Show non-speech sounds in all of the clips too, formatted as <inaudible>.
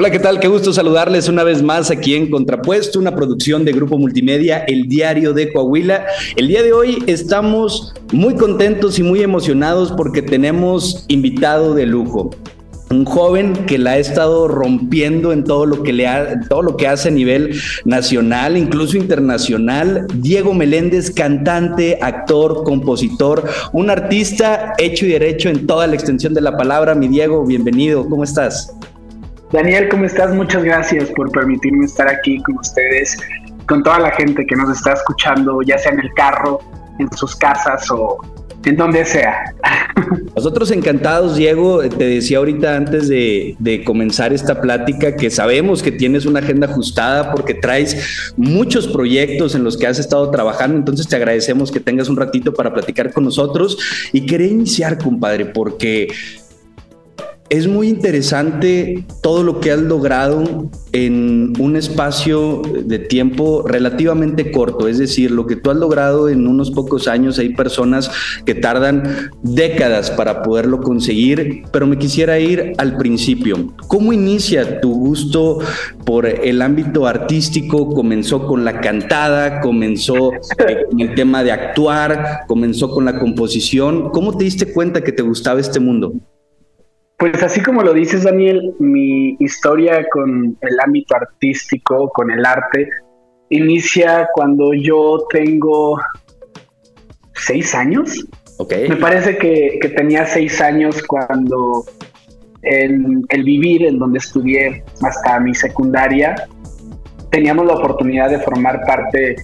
Hola, ¿qué tal? Qué gusto saludarles una vez más aquí en Contrapuesto, una producción de Grupo Multimedia, El Diario de Coahuila. El día de hoy estamos muy contentos y muy emocionados porque tenemos invitado de lujo un joven que la ha estado rompiendo en todo lo que le ha, todo lo que hace a nivel nacional, incluso internacional. Diego Meléndez, cantante, actor, compositor, un artista hecho y derecho en toda la extensión de la palabra. Mi Diego, bienvenido. ¿Cómo estás? Daniel, ¿cómo estás? Muchas gracias por permitirme estar aquí con ustedes, con toda la gente que nos está escuchando, ya sea en el carro, en sus casas o en donde sea. Nosotros encantados, Diego, te decía ahorita antes de, de, comenzar esta plática que sabemos que tienes una agenda ajustada porque traes muchos proyectos en los que has estado trabajando, entonces te agradecemos que tengas un ratito para platicar con nosotros y quería iniciar, compadre, porque es muy interesante todo lo que has logrado en un espacio de tiempo relativamente corto, es decir, lo que tú has logrado en unos pocos años, hay personas que tardan décadas para poderlo conseguir, pero me quisiera ir al principio. ¿Cómo inicia tu gusto por el ámbito artístico? ¿Comenzó con la cantada? ¿Comenzó eh, <laughs> con el tema de actuar? ¿Comenzó con la composición? ¿Cómo te diste cuenta que te gustaba este mundo? Pues así como lo dices, Daniel, mi historia con el ámbito artístico, con el arte, inicia cuando yo tengo seis años. Okay. Me parece que, tenía seis años cuando el, el vivir en donde estudié hasta mi secundaria, teníamos la oportunidad de formar parte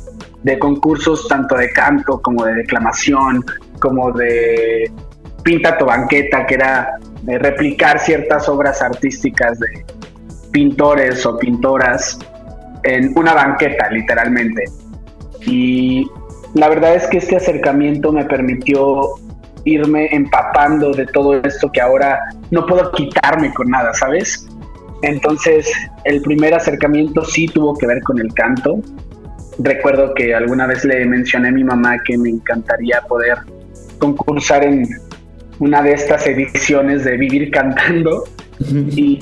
de concursos tanto de canto como de declamación, como de pinta tu banqueta, que era de replicar ciertas obras artísticas de pintores o pintoras en una banqueta, literalmente. Y la verdad es que este acercamiento me permitió irme empapando de todo esto que ahora no puedo quitarme con nada, ¿sabes? Entonces, el primer acercamiento sí tuvo que ver con el canto. Recuerdo que alguna vez le mencioné a mi mamá que me encantaría poder concursar en una de estas ediciones de Vivir Cantando. Y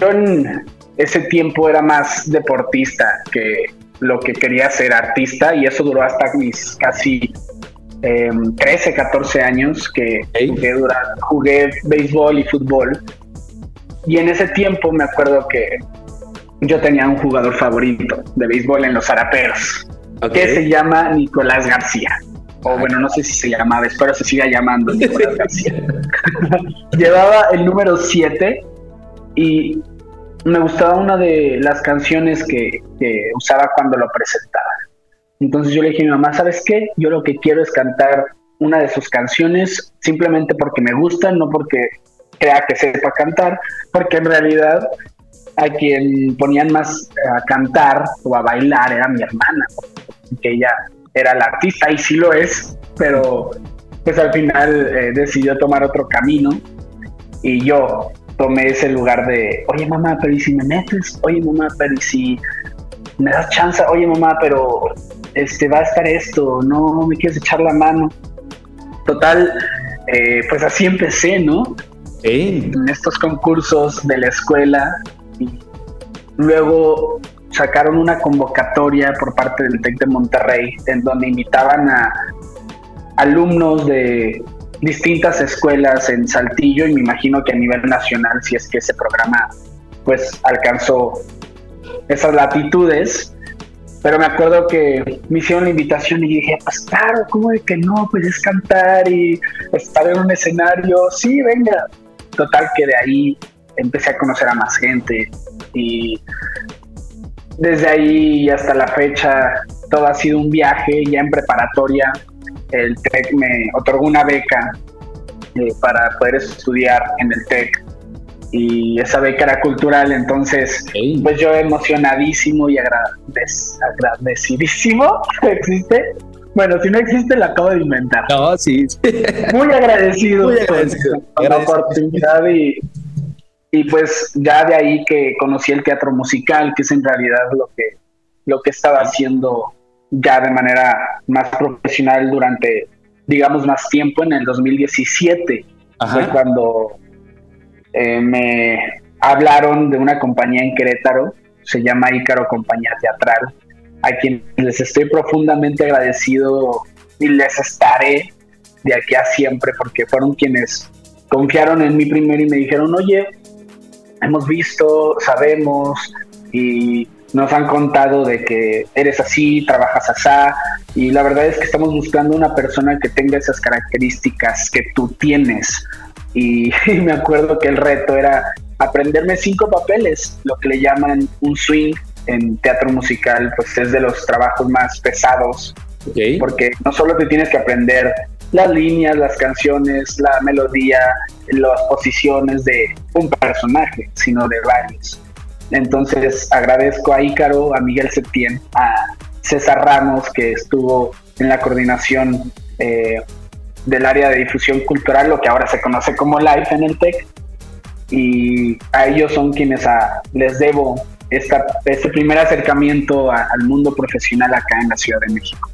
yo en ese tiempo era más deportista que lo que quería ser artista y eso duró hasta mis casi 13, em, 14 años que jugué, jugué béisbol y fútbol. Y en ese tiempo me acuerdo que yo tenía un jugador favorito de béisbol en los Araperos, que se llama Nicolás García o bueno, no sé si se llamaba, espero se siga llamando <laughs> <laughs> Llevaba el número 7 y me gustaba una de las canciones que, usaba cuando lo presentaba. Entonces yo le dije a mi mamá, ¿sabes qué? Yo lo que quiero es cantar una de sus canciones simplemente porque me gustan, no porque crea que sepa cantar, porque en realidad a quien ponían más a cantar o a bailar era mi hermana, que ella era la artista y sí lo es, pero pues al final eh, decidió tomar otro camino y yo tomé ese lugar de, oye mamá, pero ¿y si me metes? Oye mamá, pero ¿y si me das chance? Oye mamá, pero este va a estar esto, no me quieres echar la mano. Total, eh, pues así empecé, ¿no? En estos concursos de la escuela y luego sacaron una convocatoria por parte del TEC de Monterrey en donde invitaban a alumnos de distintas escuelas en Saltillo y me imagino que a nivel nacional si es que ese programa pues alcanzó esas latitudes pero me acuerdo que me hicieron la invitación y dije, pues claro, ¿cómo de que no? Pues es cantar y estar en un escenario, sí, venga. Total que de ahí empecé a conocer a más gente y desde ahí hasta la fecha todo ha sido un viaje. Ya en preparatoria el TEC me otorgó una beca eh, para poder estudiar en el TEC y esa beca era cultural, entonces pues yo emocionadísimo y agradecidísimo <laughs> existe. Bueno, si no existe, la acabo de inventar. No, sí. Muy agradecido, Muy agradecido. por la oportunidad y y pues ya de ahí que conocí el teatro musical, que es en realidad lo que, lo que estaba haciendo ya de manera más profesional durante, digamos, más tiempo en el 2017. fue cuando eh, me hablaron de una compañía en Querétaro, se llama Ícaro Compañía Teatral, a quien les estoy profundamente agradecido y les estaré de aquí a siempre porque fueron quienes confiaron en mí primero y me dijeron, oye, hemos visto, sabemos y nos han contado de que eres así, trabajas así, y la verdad es que estamos buscando una persona que tenga esas características que tú tienes. Y, <laughs> me acuerdo que el reto era aprenderme cinco papeles, lo que le llaman un swing en teatro musical, pues es de los trabajos más pesados, porque no solo te tienes que aprender las líneas, las canciones, la melodía, las posiciones de un personaje, sino de varios. Entonces agradezco a Ícaro, a Miguel Septién, a César Ramos, que estuvo en la coordinación eh, del área de difusión cultural, lo que ahora se conoce como Life en el TEC, y a ellos son quienes les debo esta, este primer acercamiento al mundo profesional acá en la Ciudad de México.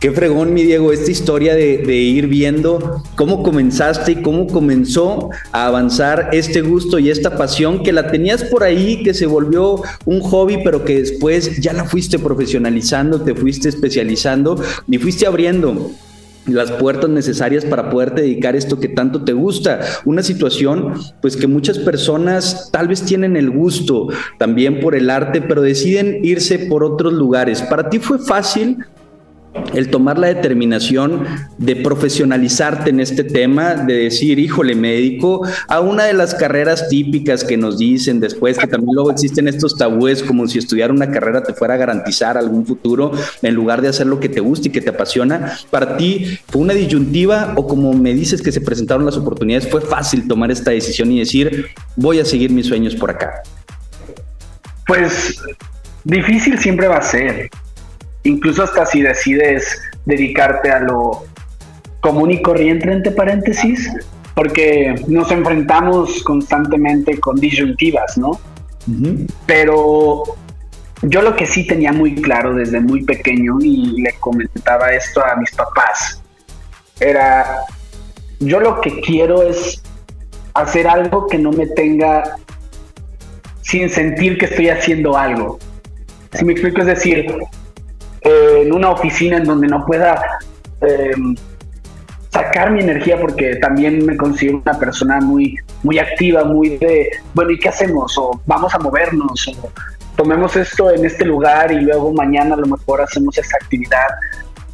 Qué fregón, mi Diego, esta historia de, ir viendo cómo comenzaste y cómo comenzó a avanzar este gusto y esta pasión que la tenías por ahí, que se volvió un hobby, pero que después ya la fuiste profesionalizando, te fuiste especializando y fuiste abriendo las puertas necesarias para poderte dedicar esto que tanto te gusta. Una situación, pues que muchas personas tal vez tienen el gusto también por el arte, pero deciden irse por otros lugares. ¿Para ti fue fácil el tomar la determinación de profesionalizarte en este tema, de decir, híjole, médico, a una de las carreras típicas que nos dicen después, que también luego existen estos tabúes, como si estudiar una carrera te fuera a garantizar algún futuro, en lugar de hacer lo que te gusta y que te apasiona, para ti fue una disyuntiva o como me dices que se presentaron las oportunidades, fue fácil tomar esta decisión y decir, voy a seguir mis sueños por acá. Pues difícil siempre va a ser incluso hasta si decides dedicarte a lo común y corriente, entre paréntesis, porque nos enfrentamos constantemente con disyuntivas, ¿no? Pero yo lo que sí tenía muy claro desde muy pequeño y le comentaba esto a mis papás, era, yo lo que quiero es hacer algo que no me tenga sin sentir que estoy haciendo algo. Si me explico, es decir, en una oficina en donde no pueda em, sacar mi energía porque también me considero una persona muy, muy activa, muy de, bueno, ¿y qué hacemos? O vamos a movernos, o tomemos esto en este lugar y luego mañana a lo mejor hacemos esta actividad.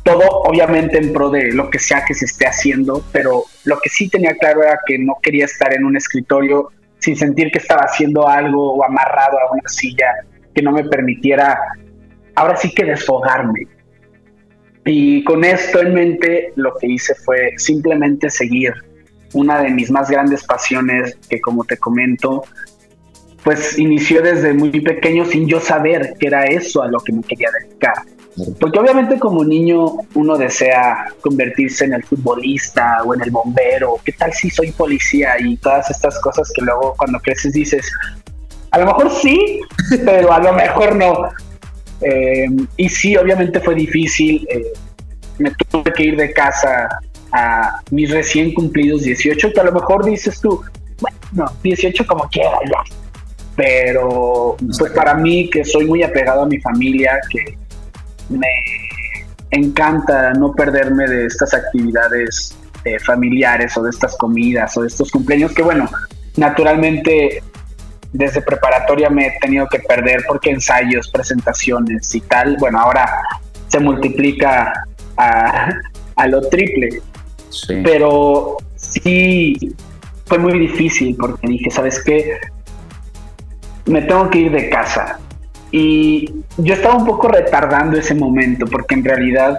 Todo obviamente en pro de lo que sea que se esté haciendo, pero lo que sí tenía claro era que no quería estar en un escritorio sin sentir que estaba haciendo algo o amarrado a una silla que no me permitiera ahora sí que desfogarme. Y con esto en mente, lo que hice fue simplemente seguir una de mis más grandes pasiones, que como te comento, pues inició desde muy pequeño sin yo saber que era eso a lo que me quería dedicar. Porque obviamente como niño uno desea convertirse en el futbolista o en el bombero, ¿qué tal si soy policía? Y todas estas cosas que luego cuando creces dices, a lo mejor sí, pero a lo mejor no. Eh, y sí, obviamente fue difícil. Eh, me tuve que ir de casa a mis recién cumplidos 18, que a lo mejor dices tú, bueno, 18 como quiera ya. Pero pues para mí, que soy muy apegado a mi familia, que me encanta no perderme de estas actividades eh, familiares o de estas comidas o de estos cumpleaños, que bueno, naturalmente desde preparatoria me he tenido que perder porque ensayos, presentaciones y tal, bueno, ahora se multiplica a, lo triple. Pero sí fue muy difícil porque dije, ¿sabes qué? Me tengo que ir de casa. Y yo estaba un poco retardando ese momento porque en realidad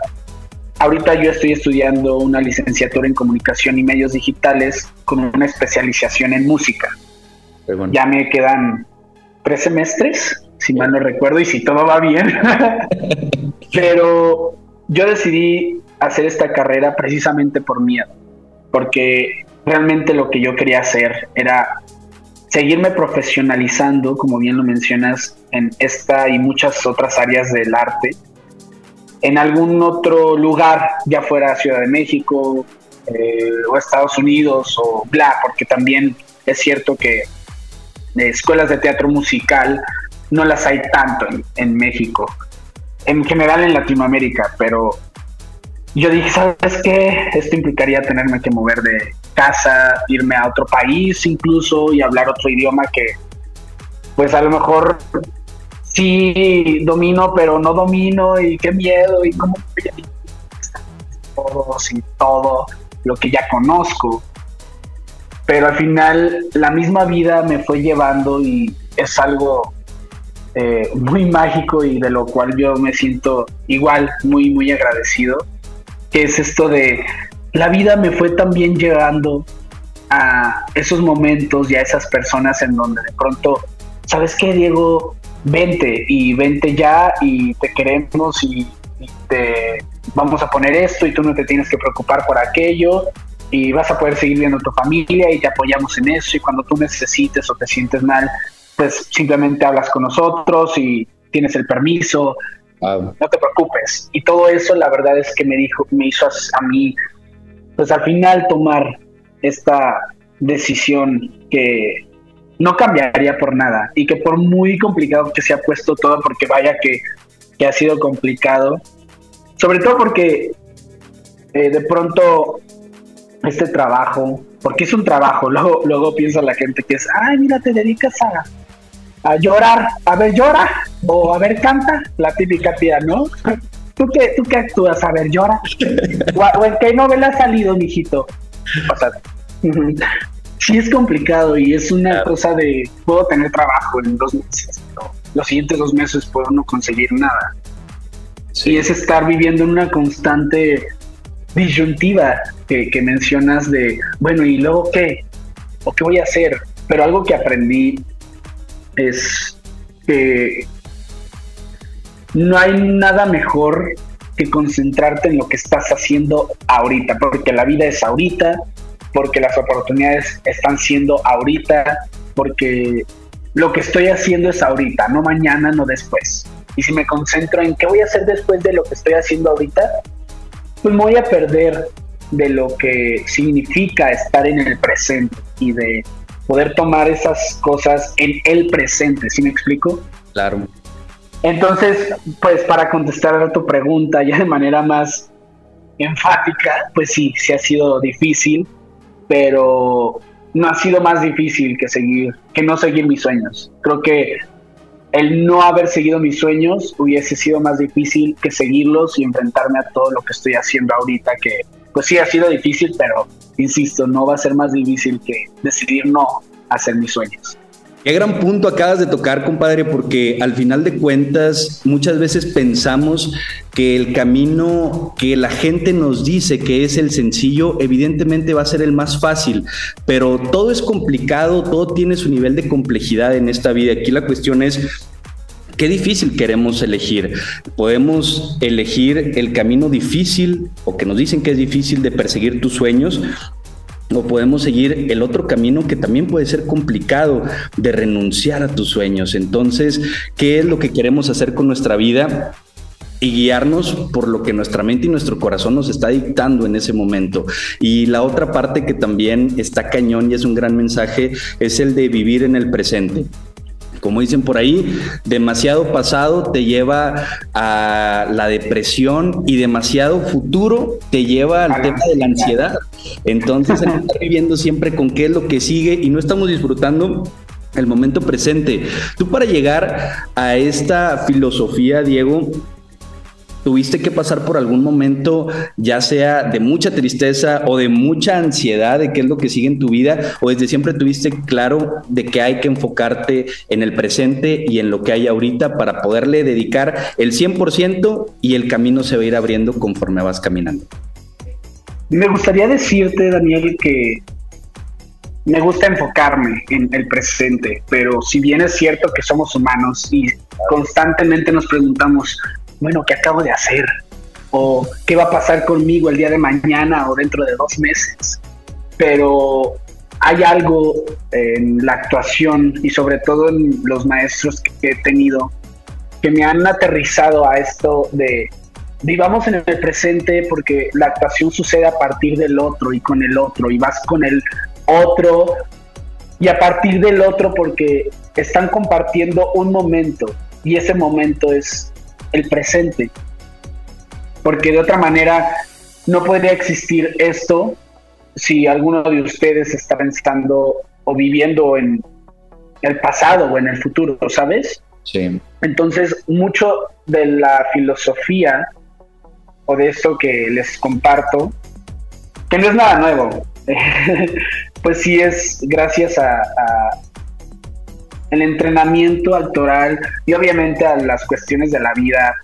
ahorita yo estoy estudiando una licenciatura en comunicación y medios digitales con una especialización en música. Ya me quedan tres semestres, si mal no recuerdo, y si todo va bien. <laughs> Pero yo decidí hacer esta carrera precisamente por miedo, porque realmente lo que yo quería hacer era seguirme profesionalizando, como bien lo mencionas, en esta y muchas otras áreas del arte, en algún otro lugar, ya fuera Ciudad de México, eh, o Estados Unidos o bla, porque también es cierto que escuelas de teatro musical no las hay tanto en, México, en general en Latinoamérica, pero yo dije, ¿sabes qué? Esto implicaría tenerme que mover de casa, irme a otro país incluso y hablar otro idioma que pues a lo mejor sí domino, pero no domino y qué miedo y cómo todos y todo lo que ya conozco. Pero al final la misma vida me fue llevando y es algo eh, muy mágico y de lo cual yo me siento igual muy, muy agradecido, que es esto de la vida me fue también llevando a esos momentos y a esas personas en donde de pronto, ¿sabes qué, Diego? Vente y vente ya y te queremos y, y te vamos a poner esto y tú no te tienes que preocupar por aquello y vas a poder seguir viendo a tu familia y te apoyamos en eso. Y cuando tú necesites o te sientes mal, pues simplemente hablas con nosotros y tienes el permiso, no te preocupes. Y todo eso la verdad es que me dijo, me hizo a, mí, pues al final tomar esta decisión que no cambiaría por nada y que por muy complicado que se ha puesto todo, porque vaya que, que ha sido complicado, sobre todo porque eh, de pronto este trabajo, porque es un trabajo, <laughs> luego, luego piensa la gente que es, ay, mira, te dedicas a, a llorar, a ver, llora, o a ver, canta, la típica tía, ¿no? <laughs> ¿Tú qué, tú qué actúas? A ver, llora. <laughs> o, en qué novela ha salido, mijito. O sea, sí es complicado y es una cosa de, puedo tener trabajo en dos meses, pero los siguientes dos meses puedo no conseguir nada. Y es estar viviendo en una constante disyuntiva que, mencionas de, bueno, ¿y luego qué? ¿O qué voy a hacer? Pero algo que aprendí es que no hay nada mejor que concentrarte en lo que estás haciendo ahorita, porque la vida es ahorita, porque las oportunidades están siendo ahorita, porque lo que estoy haciendo es ahorita, no mañana, no después. Y si me concentro en qué voy a hacer después de lo que estoy haciendo ahorita, pues me voy a perder de lo que significa estar en el presente y de poder tomar esas cosas en el presente, ¿sí me explico? Claro. Entonces, pues para contestar a tu pregunta ya de manera más enfática, pues sí, sí ha sido difícil, pero no ha sido más difícil que seguir, que no seguir mis sueños. Creo que el no haber seguido mis sueños hubiese sido más difícil que seguirlos y enfrentarme a todo lo que estoy haciendo ahorita, que pues sí ha sido difícil, pero insisto, no va a ser más difícil que decidir no hacer mis sueños. Qué gran punto acabas de tocar, compadre, porque al final de cuentas muchas veces pensamos que el camino que la gente nos dice que es el sencillo, evidentemente va a ser el más fácil, pero todo es complicado, todo tiene su nivel de complejidad en esta vida. Aquí la cuestión es qué difícil queremos elegir. Podemos elegir el camino difícil o que nos dicen que es difícil de perseguir tus sueños o podemos seguir el otro camino que también puede ser complicado de renunciar a tus sueños. Entonces, ¿qué es lo que queremos hacer con nuestra vida? y guiarnos por lo que nuestra mente y nuestro corazón nos está dictando en ese momento. Y la otra parte que también está cañón y es un gran mensaje es el de vivir en el presente como dicen por ahí, demasiado pasado te lleva a la depresión y demasiado futuro te lleva al tema de la ansiedad. Entonces, estar viviendo siempre con qué es lo que sigue y no estamos disfrutando el momento presente. Tú para llegar a esta filosofía, Diego, tuviste que pasar por algún momento, ya sea de mucha tristeza o de mucha ansiedad de qué es lo que sigue en tu vida, o desde siempre tuviste claro de que hay que enfocarte en el presente y en lo que hay ahorita para poderle dedicar el 100% y el camino se va a ir abriendo conforme vas caminando. Me gustaría decirte, Daniel, que me gusta enfocarme en el presente, pero si bien es cierto que somos humanos y constantemente nos preguntamos, bueno, ¿qué acabo de hacer? O qué va a pasar conmigo el día de mañana o dentro de dos meses. Pero hay algo en la actuación y sobre todo en los maestros que he tenido que me han aterrizado a esto de vivamos en el presente porque la actuación sucede a partir del otro y con el otro y vas con el otro y a partir del otro porque están compartiendo un momento y ese momento es el presente. Porque de otra manera no podría existir esto si alguno de ustedes está pensando o viviendo en el pasado o en el futuro, ¿sabes? Sí. Entonces, mucho de la filosofía o de esto que les comparto, que no es nada nuevo, <laughs> pues sí es gracias a, el entrenamiento actoral y obviamente a las cuestiones de la vida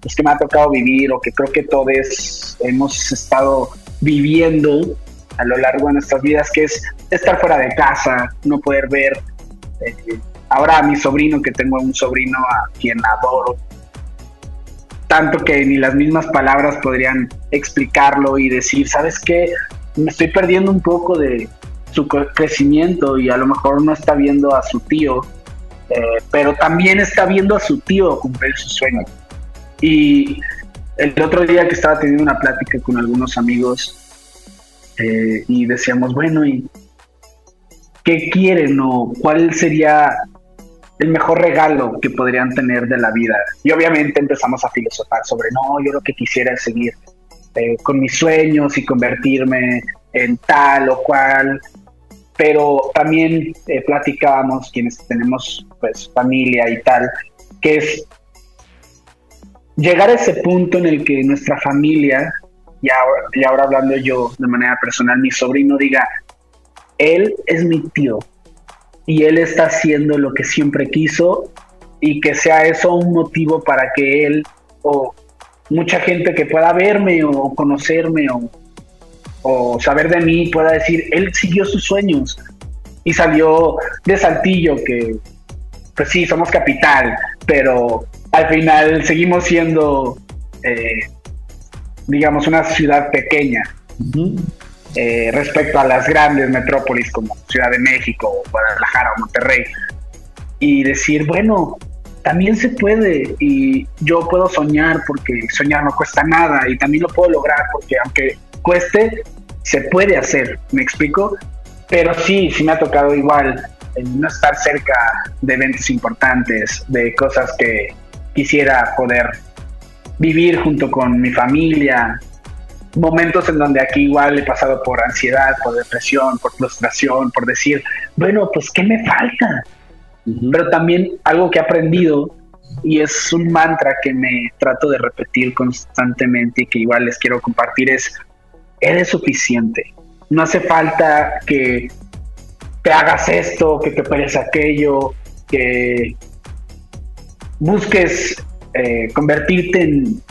pues, que me ha tocado vivir o que creo que todos hemos estado viviendo a lo largo de nuestras vidas, que es estar fuera de casa, no poder ver. Eh, ahora a mi sobrino, que tengo un sobrino a quien adoro, tanto que ni las mismas palabras podrían explicarlo y decir, ¿sabes qué? Me estoy perdiendo un poco de su crecimiento y a lo mejor no está viendo a su tío, eh, pero también está viendo a su tío cumplir su sueño. Y el otro día que estaba teniendo una plática con algunos amigos eh, y decíamos, bueno, ¿y qué quieren o cuál sería el mejor regalo que podrían tener de la vida. Y obviamente empezamos a filosofar sobre, no, yo lo que quisiera es seguir eh, con mis sueños y convertirme en tal o cual. Pero también eh, platicábamos, quienes tenemos pues familia y tal, que es llegar a ese punto en el que nuestra familia, y ahora, y ahora hablando yo de manera personal, mi sobrino diga, él es mi tío, y él está haciendo lo que siempre quiso y que sea eso un motivo para que él o mucha gente que pueda verme o conocerme o, saber de mí pueda decir, él siguió sus sueños y salió de Saltillo, que pues sí, somos capital, pero al final seguimos siendo, eh, digamos, una ciudad pequeña. Eh, respecto a las grandes metrópolis como Ciudad de México, Guadalajara o Monterrey, y decir, bueno, también se puede y yo puedo soñar porque soñar no cuesta nada y también lo puedo lograr porque aunque cueste, se puede hacer, ¿me explico? Pero sí, sí me ha tocado igual no estar cerca de eventos importantes, de cosas que quisiera poder vivir junto con mi familia, momentos en donde aquí igual he pasado por ansiedad, por depresión, por frustración, por decir, bueno, pues ¿qué me falta? Pero también algo que he aprendido y es un mantra que me trato de repetir constantemente y que igual les quiero compartir es, eres suficiente. No hace falta que te hagas esto, que te operes aquello, que busques eh, convertirte en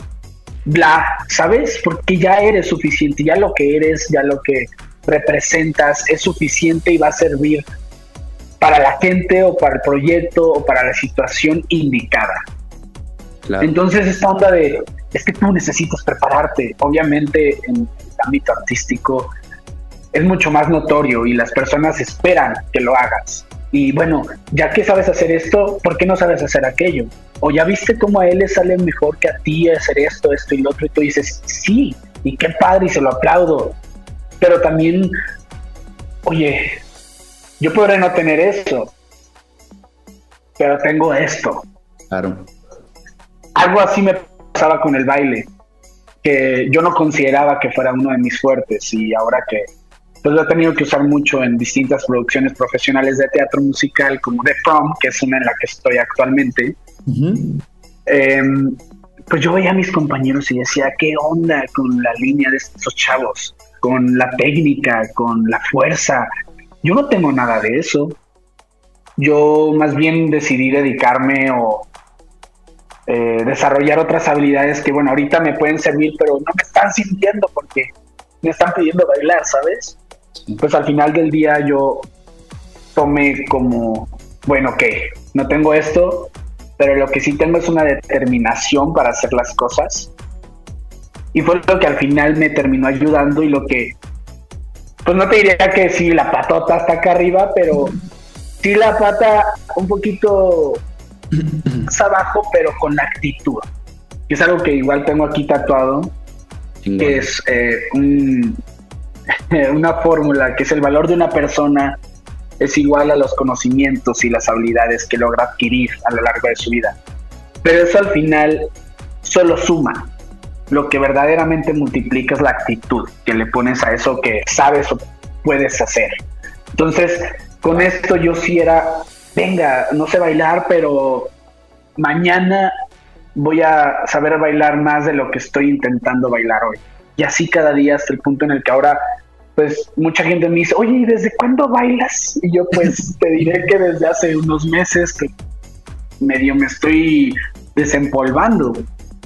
bla, ¿sabes? Porque ya eres suficiente, ya lo que eres, ya lo que representas es suficiente y va a servir para la gente o para el proyecto o para la situación indicada. Entonces esta onda de, es que tú necesitas prepararte, obviamente en ámbito artístico es mucho más notorio y las personas esperan que lo hagas. Y bueno, ya que sabes hacer esto, ¿por qué no sabes hacer aquello? O ya viste cómo a él le sale mejor que a ti hacer esto, esto y lo otro, y tú dices, sí, y qué padre, y se lo aplaudo. Pero también, oye, yo podré no tener esto, pero tengo esto. Claro. Algo así me pasaba con el baile, que yo no consideraba que fuera uno de mis fuertes, y ahora que pues lo he tenido que usar mucho en distintas producciones profesionales de teatro musical como The Prom, que es una en la que estoy actualmente. Em, pues yo veía a mis compañeros y decía, ¿qué onda con la línea de estos chavos? Con la técnica, con la fuerza. Yo no tengo nada de eso. Yo más bien decidí dedicarme o eh, desarrollar otras habilidades que, bueno, ahorita me pueden servir, pero no me están sintiendo porque me están pidiendo bailar, ¿sabes? pues al final del día yo tomé como, bueno, ok, no tengo esto, pero lo que sí tengo es una determinación para hacer las cosas. Y fue lo que al final me terminó ayudando y lo que, pues no te diría que sí, la patota está acá arriba, pero sí la pata un poquito abajo, pero con actitud. que es algo que igual tengo aquí tatuado, que es eh, <laughs> una fórmula, que es el valor de una persona es igual a los conocimientos y las habilidades que logra adquirir a lo largo de su vida. Pero eso al final solo suma. Lo que verdaderamente multiplica es la actitud que le pones a eso que sabes o puedes hacer. Entonces, con esto yo sí era, venga, no sé bailar, pero mañana voy a saber bailar más de lo que estoy intentando bailar hoy. Y así cada día hasta el punto en el que ahora pues mucha gente me dice, oye, ¿y desde cuándo bailas? Y yo pues <laughs> te diré que desde hace unos meses que medio me estoy desempolvando.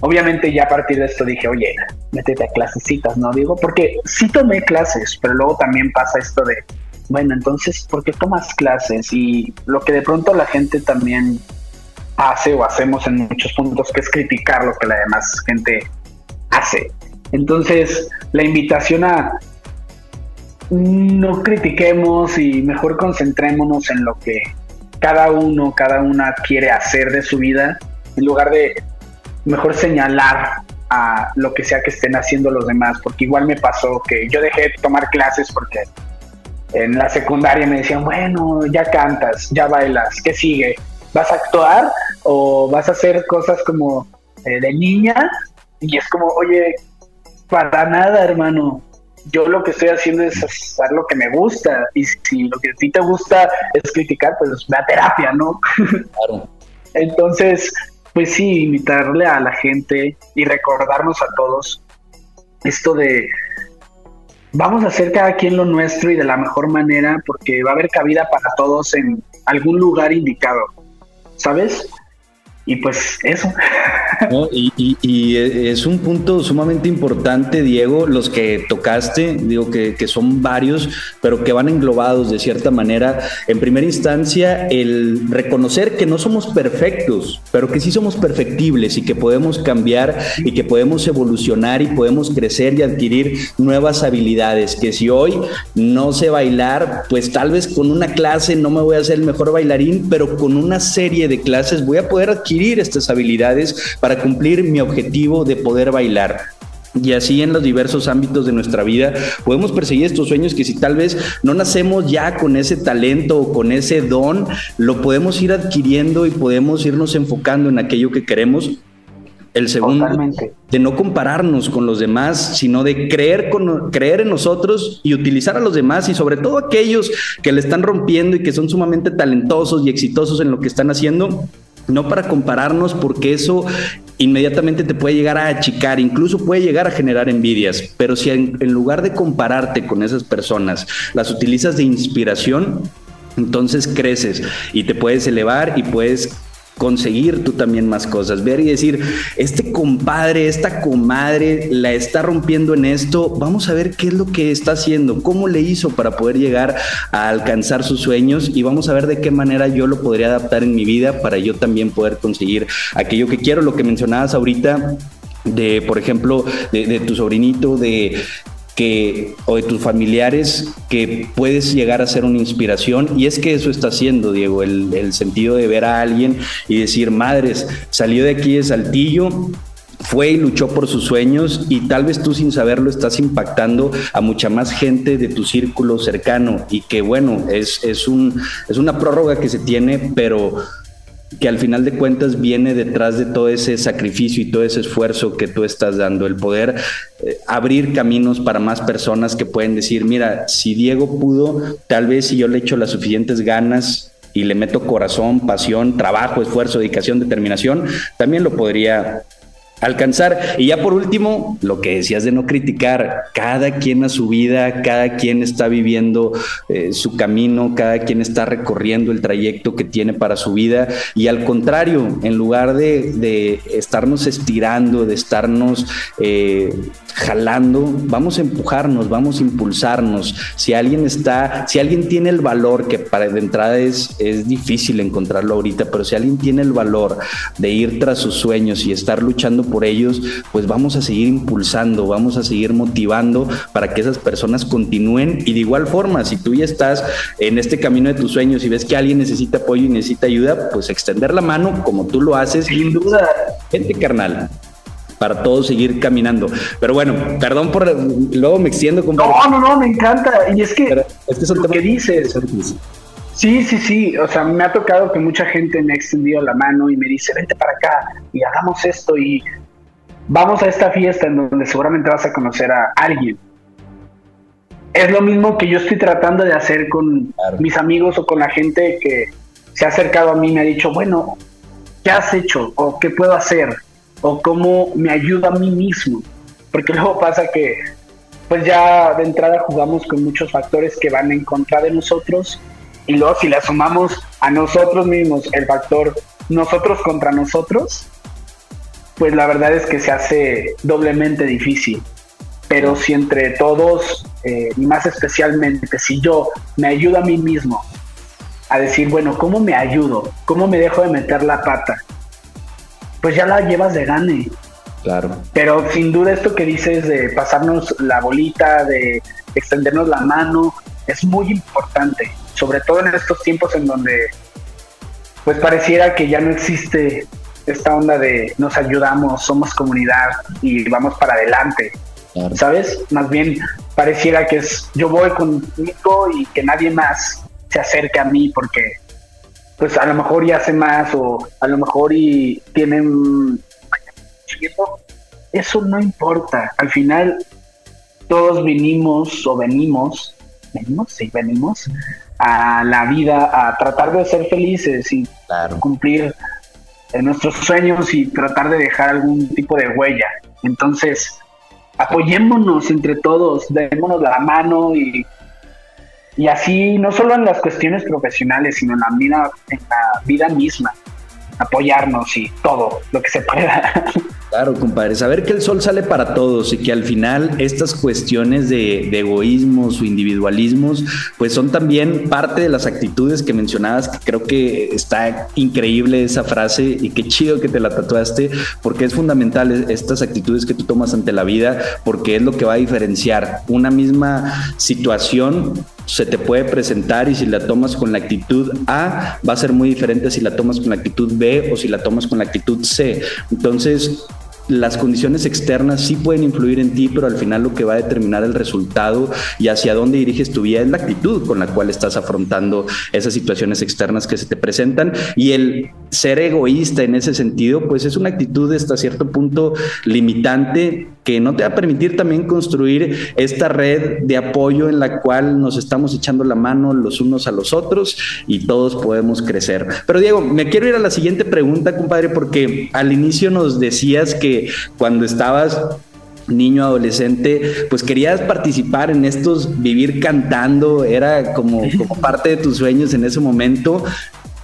Obviamente ya a partir de esto dije, oye, métete a clasecitas, ¿no? Digo, porque sí tomé clases, pero luego también pasa esto de, bueno, entonces, ¿por qué tomas clases? Y lo que de pronto la gente también hace o hacemos en muchos puntos, que es criticar lo que la demás gente hace. Entonces, la invitación a no critiquemos y mejor concentrémonos en lo que cada uno, cada una quiere hacer de su vida, en lugar de mejor señalar a lo que sea que estén haciendo los demás, porque igual me pasó que yo dejé de tomar clases porque en la secundaria me decían, bueno, ya cantas, ya bailas, ¿qué sigue? ¿Vas a actuar o vas a hacer cosas como eh, de niña? Y es como, oye, para nada, hermano, yo lo que estoy haciendo es hacer lo que me gusta y si lo que a ti te gusta es criticar, pues ve a terapia, ¿no? <laughs> Claro. Entonces, pues sí, invitarle a la gente y recordarnos a todos esto de vamos a hacer cada quien lo nuestro y de la mejor manera porque va a haber cabida para todos en algún lugar indicado, ¿sabes? Y pues eso. y, es un punto sumamente importante, Diego, los que tocaste, digo que, que, son varios, pero que van englobados de cierta manera. En primera instancia, el reconocer que no somos perfectos, pero que sí somos perfectibles y que podemos cambiar y que podemos evolucionar y podemos crecer y adquirir nuevas habilidades. Que si hoy no sé bailar, pues tal vez con una clase no me voy a hacer el mejor bailarín, pero con una serie de clases voy a poder adquirir estas habilidades para cumplir mi objetivo de poder bailar. Y así en los diversos ámbitos de nuestra vida podemos perseguir estos sueños que si tal vez no nacemos ya con ese talento o con ese don, lo podemos ir adquiriendo y podemos irnos enfocando en aquello que queremos. El segundo, de no compararnos con los demás, sino de creer, con, creer en nosotros y utilizar a los demás y sobre todo aquellos que le están rompiendo y que son sumamente talentosos y exitosos en lo que están haciendo, no para compararnos porque eso inmediatamente te puede llegar a achicar, incluso puede llegar a generar envidias, pero si en, lugar de compararte con esas personas, las utilizas de inspiración, entonces creces y te puedes elevar y puedes conseguir tú también más cosas, ver y decir, este compadre, esta comadre la está rompiendo en esto, vamos a ver qué es lo que está haciendo, cómo le hizo para poder llegar a alcanzar sus sueños y vamos a ver de qué manera yo lo podría adaptar en mi vida para yo también poder conseguir aquello que quiero, lo que mencionabas ahorita de, por ejemplo, de, de, tu sobrinito, de que o de tus familiares que puedes llegar a ser una inspiración. Y es que eso está haciendo Diego el, sentido de ver a alguien y decir madres salió de aquí de Saltillo fue y luchó por sus sueños y tal vez tú sin saberlo estás impactando a mucha más gente de tu círculo cercano y que bueno, es, es, un, es una prórroga que se tiene, pero que al final de cuentas viene detrás de todo ese sacrificio y todo ese esfuerzo que tú estás dando, el poder eh, abrir caminos para más personas que pueden decir, mira, si Diego pudo, tal vez si yo le echo las suficientes ganas y le meto corazón, pasión, trabajo, esfuerzo, dedicación, determinación, también lo podría alcanzar. Y ya por último, lo que decías de no criticar, cada quien a su vida, cada quien está viviendo eh, su camino, cada quien está recorriendo el trayecto que tiene para su vida. Y al contrario, en lugar de, estarnos estirando, de estarnos eh, jalando, vamos a empujarnos, vamos a impulsarnos. Si alguien está, si alguien tiene el valor, que para de entrada es, es difícil encontrarlo ahorita, pero si alguien tiene el valor de ir tras sus sueños y estar luchando por ellos, pues vamos a seguir impulsando, vamos a seguir motivando para que esas personas continúen y de igual forma, si tú ya estás en este camino de tus sueños y ves que alguien necesita apoyo y necesita ayuda, pues extender la mano como tú lo haces. Sin duda. Gente carnal. para todos seguir caminando. Pero bueno, perdón por luego me extiendo. con No, no, no, me encanta. Y es que, es lo que dices. Sí, sí, sí. O sea, me ha tocado que mucha gente me ha extendido la mano y me dice, vente para acá y hagamos esto y vamos a esta fiesta en donde seguramente vas a conocer a alguien. Es lo mismo que yo estoy tratando de hacer con mis amigos o con la gente que se ha acercado a mí y me ha dicho, bueno, ¿qué has hecho? ¿O qué puedo hacer? ¿O cómo me ayuda a mí mismo? Porque <laughs> luego pasa que, pues ya de entrada jugamos con muchos factores que van en contra de nosotros y luego si le sumamos a nosotros mismos el factor nosotros contra nosotros, pues la verdad es que se hace doblemente difícil. Pero si entre todos, eh, y más especialmente si yo me ayudo a mí mismo a decir, bueno, ¿cómo me ayudo? ¿Cómo me dejo de meter la pata? Pues ya la llevas de gane. Claro. Pero sin duda esto que dices de pasarnos la bolita, de extendernos la mano, es muy importante, sobre todo en estos tiempos en donde pues pareciera que ya no existe esta onda de nos ayudamos, somos comunidad y vamos para adelante. ¿Sabes? Más bien pareciera que es yo voy conmigo y que nadie más se acerque a mí porque pues a lo mejor ya hace más o a lo mejor y tienen eso no importa. Al final todos vinimos o venimos, venimos, sí, venimos a la vida a tratar de ser felices y cumplir nuestros sueños y tratar de dejar algún tipo de huella. Entonces, apoyémonos entre todos, démonos la mano y, y así, no solo en las cuestiones profesionales, sino en la vida, en la vida misma, apoyarnos y todo lo que se pueda. <laughs> Claro, compadre, saber que el sol sale para todos y que al final estas cuestiones de, egoísmos o individualismos, pues son también parte de las actitudes que mencionabas, que creo que está increíble esa frase y qué chido que te la tatuaste, porque es fundamental estas actitudes que tú tomas ante la vida, porque es lo que va a diferenciar una misma situación se te puede presentar y si la tomas con la actitud A va a ser muy diferente si la tomas con la actitud B o si la tomas con la actitud C. Entonces, las condiciones externas sí pueden influir en ti, pero al final lo que va a determinar el resultado y hacia dónde diriges tu vida es la actitud con la cual estás afrontando esas situaciones externas que se te presentan. Y el ser egoísta en ese sentido, pues es una actitud hasta cierto punto limitante que no te va a permitir también construir esta red de apoyo en la cual nos estamos echando la mano los unos a los otros y todos podemos crecer. Pero Diego, me quiero ir a la siguiente pregunta, compadre, porque al inicio nos decías que cuando estabas niño, adolescente, pues querías participar en estos, vivir cantando, era como, como parte de tus sueños en ese momento.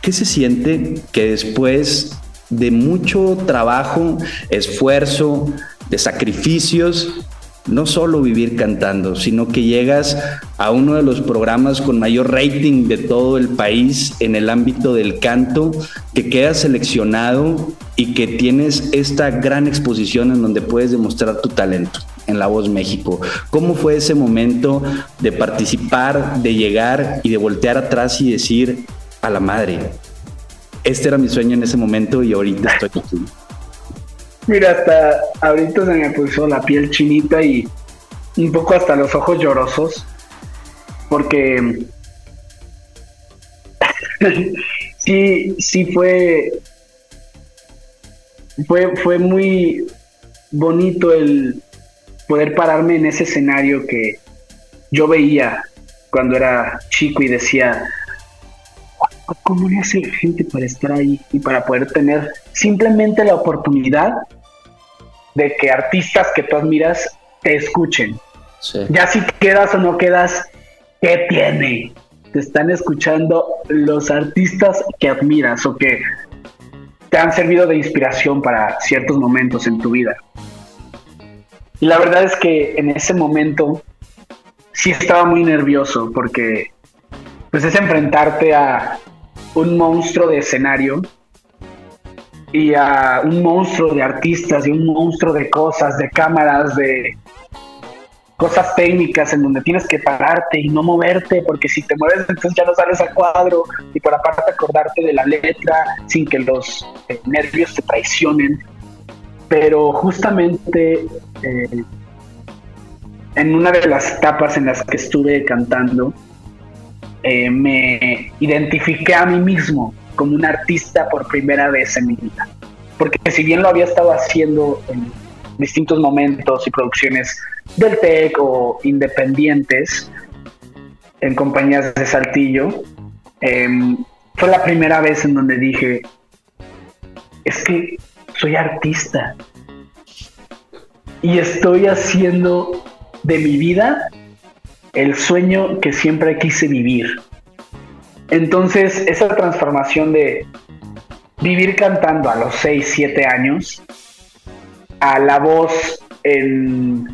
¿Qué se siente que después de mucho trabajo, esfuerzo, de sacrificios, no solo vivir cantando, sino que llegas a uno de los programas con mayor rating de todo el país en el ámbito del canto, que quedas seleccionado y que tienes esta gran exposición en donde puedes demostrar tu talento en La Voz México. ¿Cómo fue ese momento de participar, de llegar y de voltear atrás y decir a la madre, este era mi sueño en ese momento y ahorita estoy aquí? Mira, hasta ahorita se me puso la piel chinita y un poco hasta los ojos llorosos, porque <laughs> sí, sí fue, fue, fue muy bonito el poder pararme en ese escenario que yo veía cuando era chico y decía, ¿cómo le hace la gente para estar ahí y para poder tener simplemente la oportunidad de que artistas que tú admiras te escuchen? Ya si quedas o no quedas, ¿qué tiene? Te están escuchando los artistas que admiras o que te han servido de inspiración para ciertos momentos en tu vida. Y la verdad es que en ese momento sí estaba muy nervioso porque pues es enfrentarte a un monstruo de escenario y a un monstruo de artistas y un monstruo de cosas, de cámaras, de cosas técnicas en donde tienes que pararte y no moverte, porque si te mueves entonces ya no sales a cuadro y por aparte acordarte de la letra sin que los nervios te traicionen. pero justamente eh, en una de las etapas en las que estuve cantando, eh, me identifiqué a mí mismo como un artista por primera vez en mi vida. Porque si bien lo había estado haciendo en distintos momentos y producciones del TEC o independientes en compañías de Saltillo, em, fue la primera vez en donde dije, es que soy artista y estoy haciendo de mi vida el sueño que siempre quise vivir. Entonces, esa transformación de vivir cantando a los 6, 7 años, a la voz en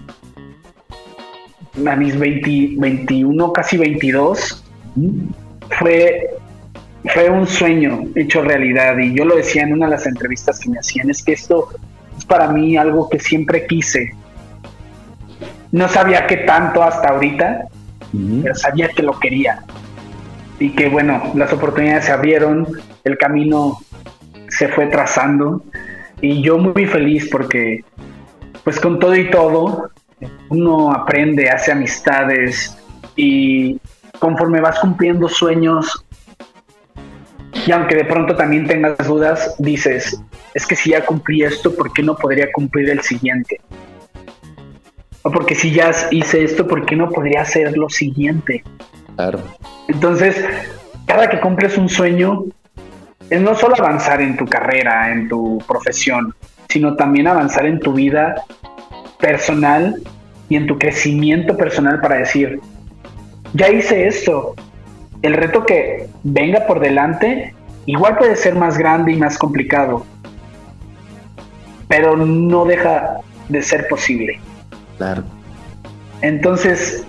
a mis 21, casi 22, fue, fue un sueño hecho realidad. Y yo lo decía en una de las entrevistas que me hacían, es que esto es para mí algo que siempre quise. No sabía qué tanto hasta ahorita, pero sabía que lo quería. Y que bueno, las oportunidades se abrieron, el camino se fue trazando y yo muy feliz porque pues con todo y todo uno aprende, hace amistades y conforme vas cumpliendo sueños y aunque de pronto también tengas dudas, dices, es que si ya cumplí esto, ¿por qué no podría cumplir el siguiente? O porque si ya hice esto, ¿por qué no podría hacer lo siguiente? Claro. Entonces, cada que cumples un sueño, es no solo avanzar en tu carrera, en tu profesión, sino también avanzar en tu vida personal y en tu crecimiento personal para decir, ya hice esto, el reto que venga por delante igual puede ser más grande y más complicado, pero no deja de ser posible. Claro. Entonces,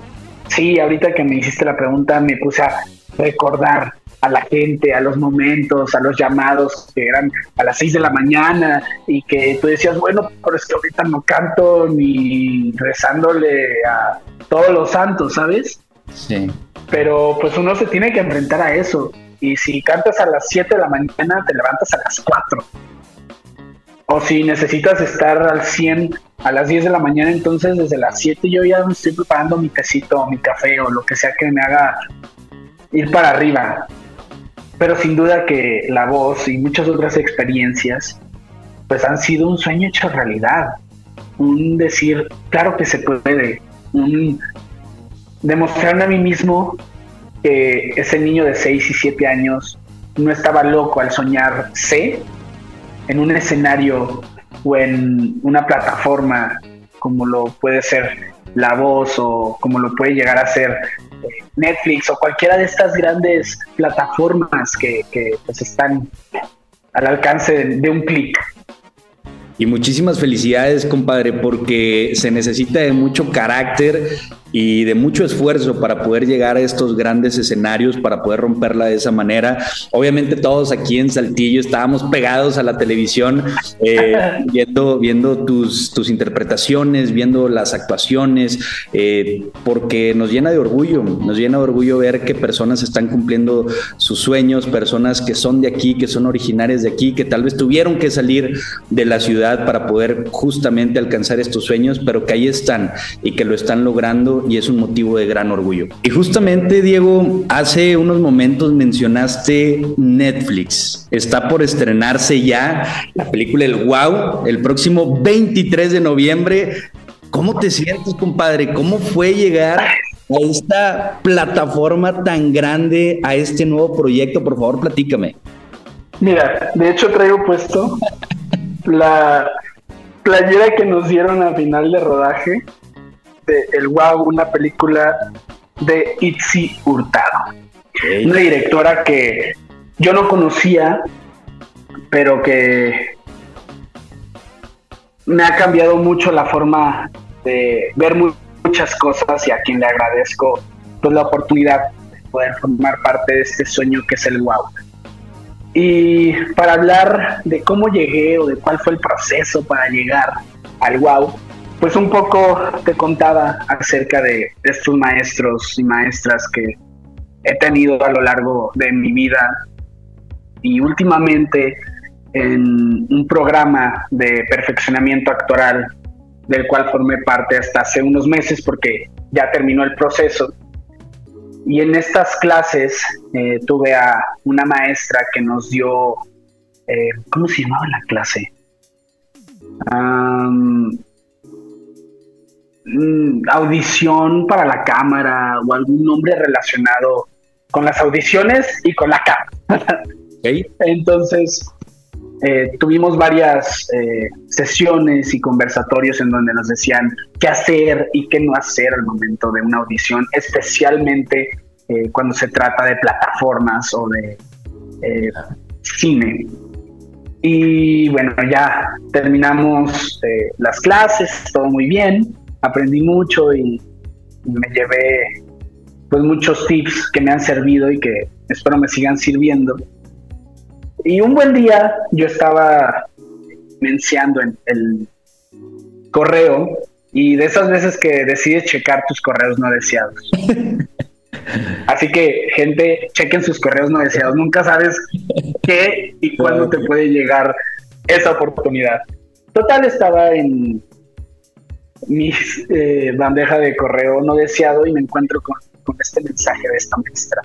sí, ahorita que me hiciste la pregunta me puse a recordar a la gente, a los momentos, a los llamados que eran a las 6 de la mañana y que tú decías, bueno, pero es que ahorita no canto ni rezándole a todos los santos, ¿sabes? Sí. Pero pues uno se tiene que enfrentar a eso. Y si cantas a las 7 de la mañana, te levantas a las 4. O si necesitas estar al 100 a las 10 de la mañana, entonces desde las 7 yo ya me estoy preparando mi tecito, mi café o lo que sea que me haga ir para arriba. Pero sin duda que la voz y muchas otras experiencias pues han sido un sueño hecho realidad. Un decir, claro que se puede. Un demostrarme a mí mismo que ese niño de 6 y 7 años no estaba loco al soñar sé en un escenario o en una plataforma como lo puede ser La Voz o como lo puede llegar a ser Netflix o cualquiera de estas grandes plataformas que, pues están al alcance de un clic. Y muchísimas felicidades, compadre, porque se necesita de mucho carácter y de mucho esfuerzo para poder llegar a estos grandes escenarios, para poder romperla de esa manera. Obviamente todos aquí en Saltillo estábamos pegados a la televisión, eh, <laughs> viendo, viendo tus, tus interpretaciones, viendo las actuaciones, eh, porque nos llena de orgullo, nos llena de orgullo ver que personas están cumpliendo sus sueños, personas que son de aquí, que son originarias de aquí, que tal vez tuvieron que salir de la ciudad para poder justamente alcanzar estos sueños, pero que ahí están y que lo están logrando y es un motivo de gran orgullo. Y justamente, Diego, hace unos momentos mencionaste Netflix. Está por estrenarse ya la película El Wow el próximo 23 de noviembre. ¿Cómo te sientes, compadre? ¿Cómo fue llegar a esta plataforma tan grande, a este nuevo proyecto? Por favor, platícame. Mira, de hecho traigo puesto la playera que nos dieron a final de rodaje el Wow, una película de Itzi Hurtado. Una directora que yo no conocía, pero que me ha cambiado mucho la forma de ver muchas cosas y a quien le agradezco pues, la oportunidad de poder formar parte de este sueño que es el wow. Y para hablar de cómo llegué o de cuál fue el proceso para llegar al wow, pues un poco te contaba acerca de estos maestros y maestras que he tenido a lo largo de mi vida y últimamente en un programa de perfeccionamiento actoral del cual formé parte hasta hace unos meses porque ya terminó el proceso. Y en estas clases eh, tuve a una maestra que nos dio, eh, ¿cómo se llamaba la clase? Audición para la cámara o algún nombre relacionado con las audiciones y con la cámara. Entonces, eh, tuvimos varias eh, sesiones y conversatorios en donde nos decían qué hacer y qué no hacer al momento de una audición, especialmente eh, cuando se trata de plataformas o de cine. Y bueno, ya terminamos las clases, todo muy bien aprendí mucho y me llevé pues muchos tips que me han servido y que espero me sigan sirviendo. Y un buen día yo estaba menciando en el correo y de esas veces que decides checar tus correos no deseados. <laughs> Así que, gente, chequen sus correos no deseados. Nunca sabes qué y cuándo te puede llegar esa oportunidad. Total, estaba en mi eh, bandeja de correo no deseado y me encuentro con, este mensaje de esta maestra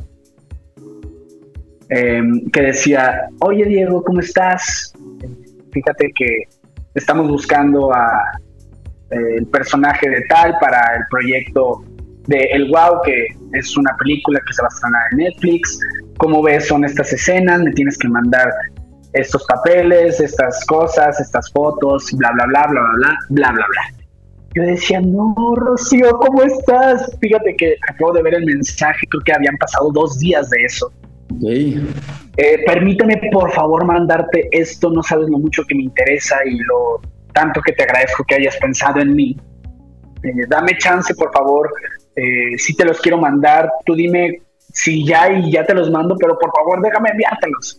em, que decía, oye Diego, ¿cómo estás? Fíjate que estamos buscando a eh, el personaje de tal para el proyecto de El Wow, que es una película que se va a estrenar en Netflix. ¿Cómo ves son estas escenas? Me tienes que mandar estos papeles, estas cosas, estas fotos, bla, bla, bla, bla, bla, bla, bla, bla, bla. Yo decía, no, Rocío, ¿cómo estás? Fíjate que acabo de ver el mensaje, creo que habían pasado dos días de eso. Eh, permíteme, por favor, mandarte esto, no sabes lo mucho que me interesa y lo tanto que te agradezco que hayas pensado en mí. Eh, dame chance, por favor, eh, si te los quiero mandar, tú dime si ya y ya te los mando, pero por favor déjame enviártelos.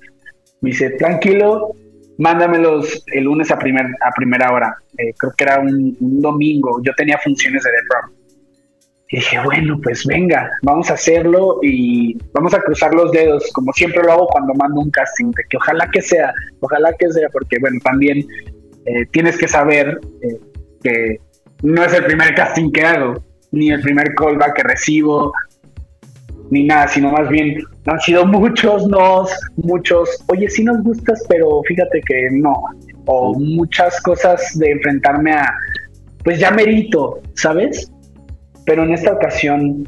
Me dice, tranquilo, mándamelos el lunes a, a primera hora. Eh, creo que era un, domingo. Yo tenía funciones de The. Y dije, bueno, pues venga, vamos a hacerlo y vamos a cruzar los dedos, como siempre lo hago cuando mando un casting, de que ojalá que sea, ojalá que sea, porque bueno, también eh, tienes que saber eh, que no es el primer casting que hago, ni el primer callback que recibo, ni nada, sino más bien han sido <laughs> muchos nos, muchos, oye, sí nos gustas, pero fíjate que no, o muchas cosas de enfrentarme a, pues ya merito, ¿sabes? Pero en esta ocasión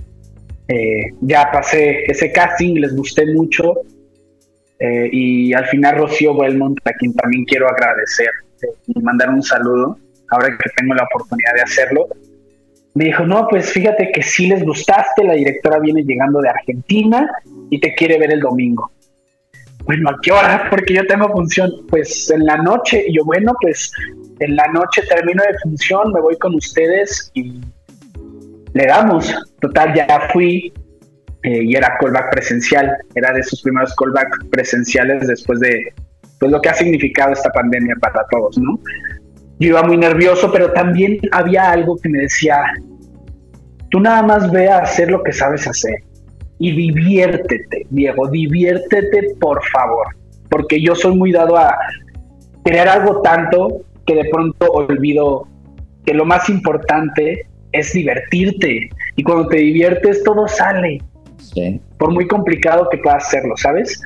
eh, ya pasé ese casting, les gusté mucho eh, y al final Rocío Belmont, a quien también quiero agradecer eh, y mandar un saludo, ahora que tengo la oportunidad de hacerlo, me dijo, no, pues fíjate que sí les gustaste, la directora viene llegando de Argentina y te quiere ver el domingo. Bueno, ¿a qué hora? <laughs> Porque yo tengo función, pues en la noche. Y yo, bueno, pues en la noche termino de función, me voy con ustedes y le damos. Total, ya fui eh, y era callback presencial, era de sus primeros callback presenciales después de pues, lo que ha significado esta pandemia para todos, ¿no? Yo iba muy nervioso, pero también había algo que me decía, tú nada más ve a hacer lo que sabes hacer y diviértete, Diego, diviértete por favor, porque yo soy muy dado a crear algo tanto que de pronto olvido que lo más importante es divertirte y cuando te diviertes todo sale, por muy complicado que pueda hacerlo, ¿sabes?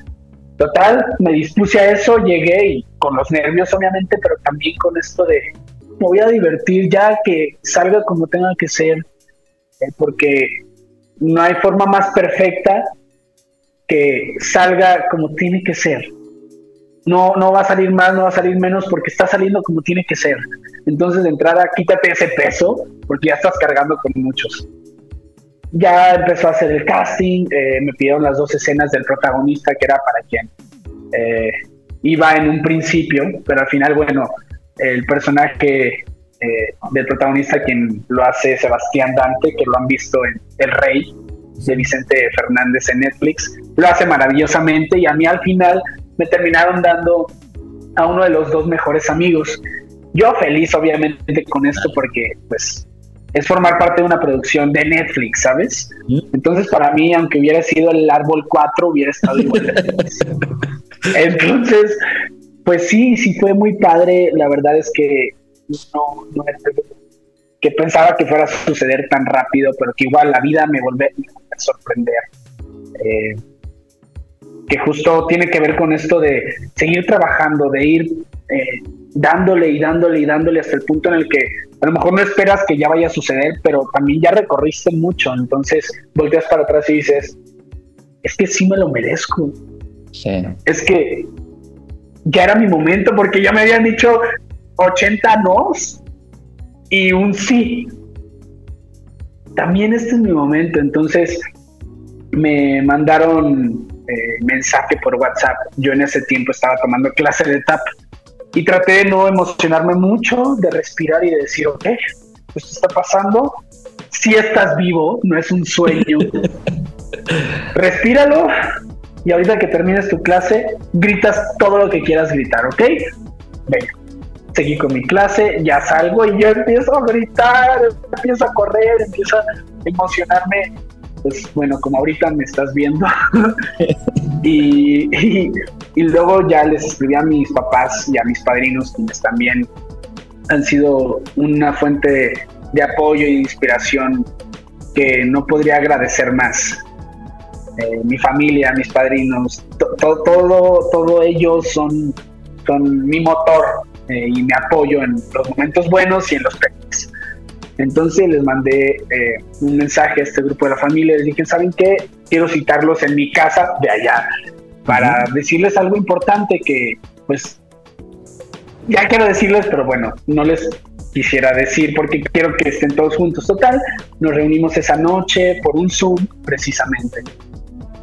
Total, me dispuse a eso, llegué y con los nervios obviamente, pero también con esto de me voy a divertir ya que salga como tenga que ser, eh, porque no hay forma más perfecta que salga como tiene que ser. No, no va a salir más, no va a salir menos porque está saliendo como tiene que ser. Entonces de entrada quítate ese peso porque ya estás cargando con muchos ya empezó a hacer el casting, eh, me pidieron las dos escenas del protagonista, que era para quien eh, iba en un principio, pero al final, bueno, el personaje eh, del protagonista, quien lo hace Sebastián Dante, que lo han visto en El Rey, de Vicente Fernández en Netflix, lo hace maravillosamente y a mí al final me terminaron dando a uno de los dos mejores amigos. Yo feliz obviamente con esto porque pues es formar parte de una producción de Netflix, ¿sabes? Entonces, para mí, aunque hubiera sido el árbol 4, hubiera estado igual. <laughs> Entonces, pues sí, sí fue muy padre. La verdad es que no, no es que pensaba que fuera a suceder tan rápido, pero que igual la vida me vuelve, a sorprender. Eh, que justo tiene que ver con esto de seguir trabajando, de ir eh, dándole y dándole y dándole hasta el punto en el que a lo mejor no esperas que ya vaya a suceder, pero también ya recorriste mucho, entonces volteas para atrás y dices, es que sí me lo merezco. Es que ya era mi momento porque ya me habían dicho 80 nos y un sí. También este es mi momento, entonces me mandaron eh, mensaje por WhatsApp. Yo en ese tiempo estaba tomando clase de tap y traté de no emocionarme mucho, de respirar y de decir, ok, esto está pasando. Si estás vivo, no es un sueño. <laughs> Respíralo y ahorita que termines tu clase, gritas todo lo que quieras gritar, ¿ok? Venga. Seguí con mi clase, ya salgo y yo empiezo a gritar, empiezo a correr, empiezo a emocionarme pues bueno, como ahorita me estás viendo. <laughs> y, y, luego ya les escribí a mis papás y a mis padrinos, quienes también han sido una fuente de apoyo e inspiración que no podría agradecer más. Eh, mi familia, mis padrinos, todo, todo ellos son, son mi motor eh, y mi apoyo en los momentos buenos y en los peores. Entonces les mandé eh, un mensaje a este grupo de la familia, les dije, ¿saben qué? Quiero citarlos en mi casa de allá para decirles algo importante que pues ya quiero decirles, pero bueno, no les quisiera decir porque quiero que estén todos juntos. Total, nos reunimos esa noche por un Zoom precisamente.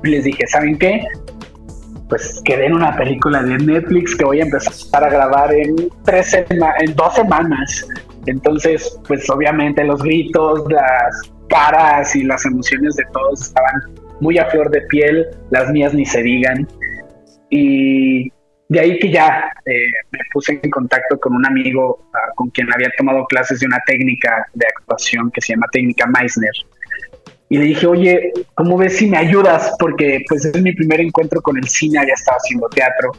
Les dije, ¿saben qué? Pues que den una película de Netflix que voy a empezar a grabar en, tres en dos semanas. Entonces, pues obviamente los gritos, las caras y las emociones de todos estaban muy a flor de piel, las mías ni se digan. Y de ahí que ya eh, me puse en contacto con un amigo ah, con quien había tomado clases de una técnica de actuación que se llama técnica Meissner. Y le dije, oye, ¿cómo ves si me ayudas? Porque pues es mi primer encuentro con el cine, ya estaba haciendo teatro,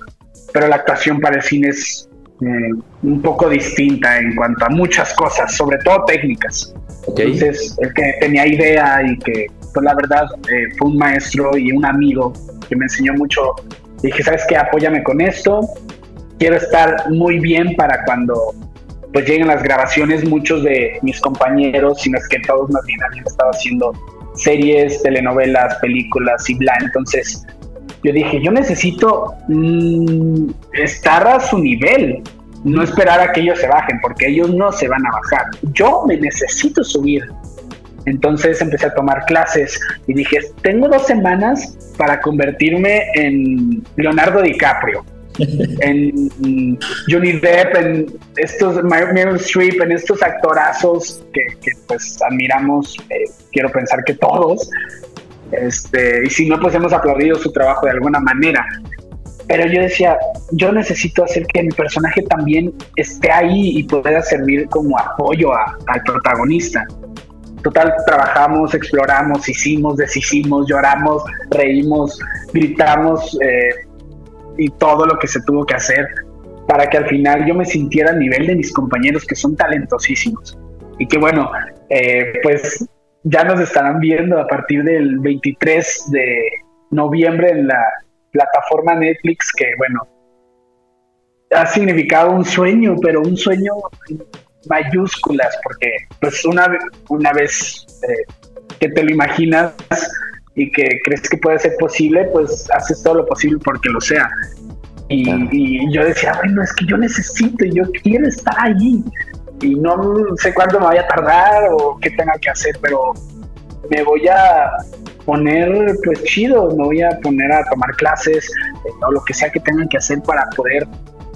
pero la actuación para el cine es eh, un poco distinta en cuanto a muchas cosas, sobre todo técnicas. Entonces, el que tenía idea y que, pues la verdad, eh, fue un maestro y un amigo que me enseñó mucho. Dije, ¿sabes qué? Apóyame con esto. Quiero estar muy bien para cuando pues lleguen las grabaciones. Muchos de mis compañeros, si no es que todos más bien habían estado haciendo series, telenovelas, películas y bla. Entonces, yo dije, yo necesito mm, estar a su nivel, no esperar a que ellos se bajen, porque ellos no se van a bajar. Yo me necesito subir. Entonces empecé a tomar clases y dije, tengo dos semanas para convertirme en Leonardo DiCaprio, <laughs> en Johnny Depp, en estos Meryl Streep, en estos actorazos que, pues admiramos, eh, quiero pensar que todos, este, y si no, pues hemos aplaudido su trabajo de alguna manera. Pero yo decía, yo necesito hacer que mi personaje también esté ahí y pueda servir como apoyo al protagonista. Total, trabajamos, exploramos, hicimos, deshicimos, lloramos, reímos, gritamos eh, y todo lo que se tuvo que hacer para que al final yo me sintiera a nivel de mis compañeros que son talentosísimos. Y que bueno, eh, pues ya nos estarán viendo a partir del 23 de noviembre en la plataforma Netflix, que bueno, ha significado un sueño, pero un sueño mayúsculas, porque pues una, una vez eh, que te lo imaginas y que crees que puede ser posible, pues haces todo lo posible porque lo sea. Y, y yo decía, bueno, es que yo necesito, yo quiero estar allí y no sé cuándo me vaya a tardar o qué tenga que hacer, pero me voy a poner pues chido, me voy a poner a tomar clases eh, o lo que sea que tengan que hacer para poder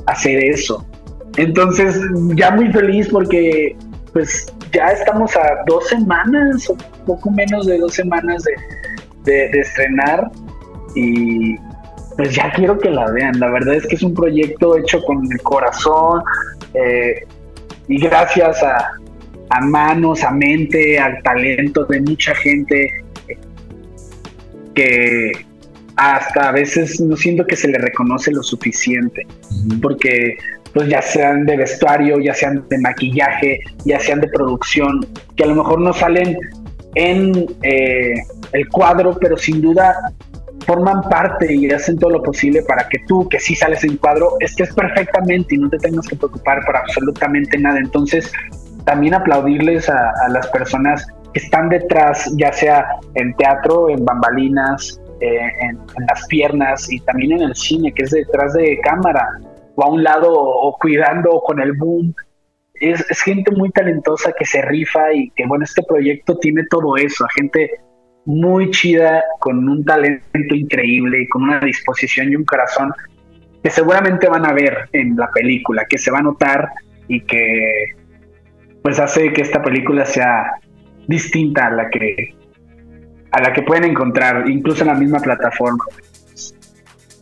hacer eso. Entonces ya muy feliz porque pues ya estamos a dos semanas o poco menos de dos semanas de, de estrenar y pues ya quiero que la vean. La verdad es que es un proyecto hecho con el corazón. Eh, y gracias a, manos, a mente, al talento de mucha gente que hasta a veces no siento que se le reconoce lo suficiente, porque pues ya sean de vestuario, ya sean de maquillaje, ya sean de producción, que a lo mejor no salen en eh, el cuadro, pero sin duda forman parte y hacen todo lo posible para que tú, que sí sales en cuadro, estés perfectamente y no te tengas que preocupar por absolutamente nada. Entonces, también aplaudirles a, las personas que están detrás, ya sea en teatro, en bambalinas, eh, en, las piernas y también en el cine, que es detrás de cámara, o a un lado o, cuidando con el boom. Es, gente muy talentosa que se rifa y que, bueno, este proyecto tiene todo eso, gente muy chida, con un talento increíble con una disposición y un corazón que seguramente van a ver en la película, que se va a notar y que pues hace que esta película sea distinta a la que a la que pueden encontrar incluso en la misma plataforma.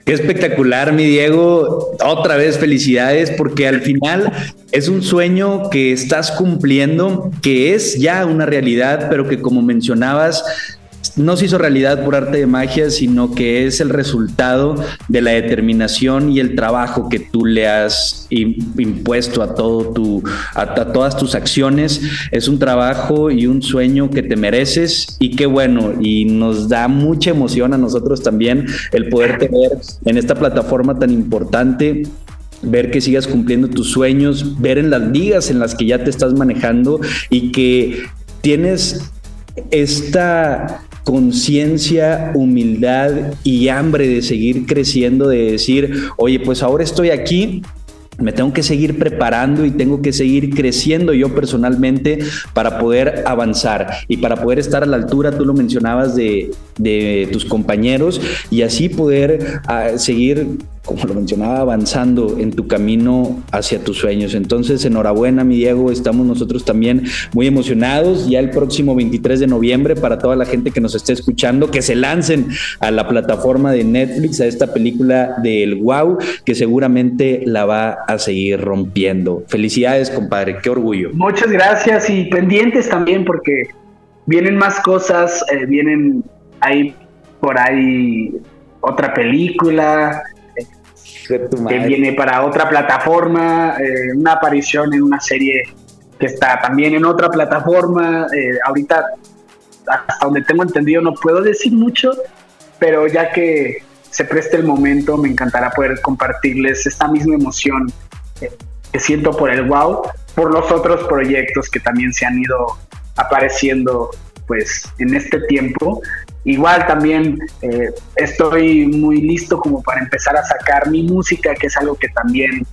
Qué espectacular, mi Diego. Otra vez felicidades porque al final es un sueño que estás cumpliendo, que es ya una realidad, pero que como mencionabas, no se hizo realidad por arte de magia, sino que es el resultado de la determinación y el trabajo que tú le has impuesto a todo tu, a, todas tus acciones. Es un trabajo y un sueño que te mereces y qué bueno. Y nos da mucha emoción a nosotros también el poder tener en esta plataforma tan importante ver que sigas cumpliendo tus sueños, ver en las ligas en las que ya te estás manejando y que tienes esta conciencia, humildad y hambre de seguir creciendo, de decir, oye, pues ahora estoy aquí, me tengo que seguir preparando y tengo que seguir creciendo yo personalmente para poder avanzar y para poder estar a la altura, tú lo mencionabas, de, tus compañeros y así poder ah, seguir como lo mencionaba, avanzando en tu camino hacia tus sueños. Entonces, enhorabuena, mi Diego, estamos nosotros también muy emocionados. Ya el próximo 23 de noviembre, para toda la gente que nos esté escuchando, que se lancen a la plataforma de Netflix, a esta película del Wow, que seguramente la va a seguir rompiendo. Felicidades, compadre, qué orgullo. Muchas gracias y pendientes también, porque vienen más cosas, eh, vienen ahí por ahí otra película, que viene para otra plataforma, eh, una aparición en una serie que está también en otra plataforma. Eh, ahorita, hasta donde tengo entendido, no puedo decir mucho, pero ya que se preste el momento, me encantará poder compartirles esta misma emoción eh, que siento por el wow, por los otros proyectos que también se han ido apareciendo pues en este tiempo Igual también eh, estoy muy listo como para empezar a sacar mi música, que es algo que también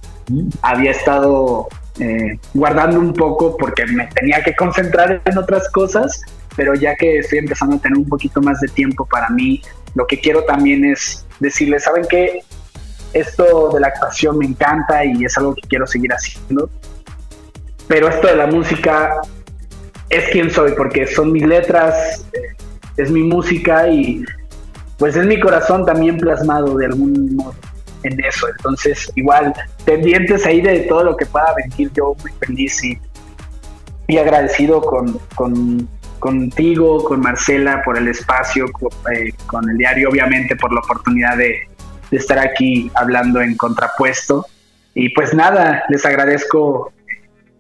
había estado eh, guardando un poco porque me tenía que concentrar en otras cosas, pero ya que estoy empezando a tener un poquito más de tiempo para mí, lo que quiero también es decirles, ¿saben qué? Esto de la actuación me encanta y es algo que quiero seguir haciendo, pero esto de la música es quien soy, porque son mis letras, eh, es mi música y pues es mi corazón también plasmado de algún modo en eso. Entonces, igual, pendientes ahí de todo lo que pueda venir, yo muy feliz y, y agradecido con, con, contigo, con Marcela por el espacio, eh, con, el diario, obviamente, por la oportunidad de, de estar aquí hablando en contrapuesto. Y pues nada, les agradezco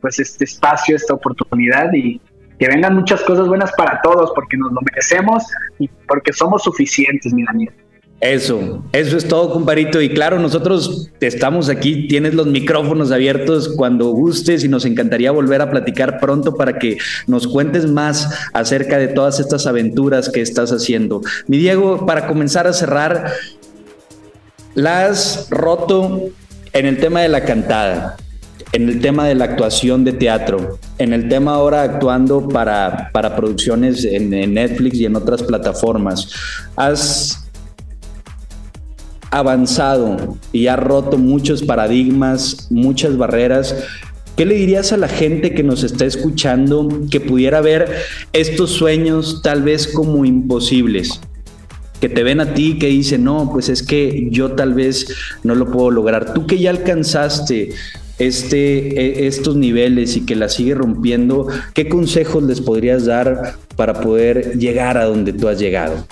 pues este espacio, esta oportunidad y que vengan muchas cosas buenas para todos, porque nos lo merecemos y porque somos suficientes, mi Daniel. Eso, eso es todo, comparito. Y claro, nosotros estamos aquí, tienes los micrófonos abiertos cuando gustes y nos encantaría volver a platicar pronto para que nos cuentes más acerca de todas estas aventuras que estás haciendo. Mi Diego, para comenzar a cerrar, la has roto en el tema de la cantada en el tema de la actuación de teatro, en el tema ahora actuando para, para producciones en, Netflix y en otras plataformas, has avanzado y has roto muchos paradigmas, muchas barreras. ¿Qué le dirías a la gente que nos está escuchando que pudiera ver estos sueños tal vez como imposibles? que te ven a ti que dicen, no, pues es que yo tal vez no lo puedo lograr. Tú que ya alcanzaste este, e, estos niveles y que la sigue rompiendo, ¿qué consejos les podrías dar para poder llegar a donde tú has llegado?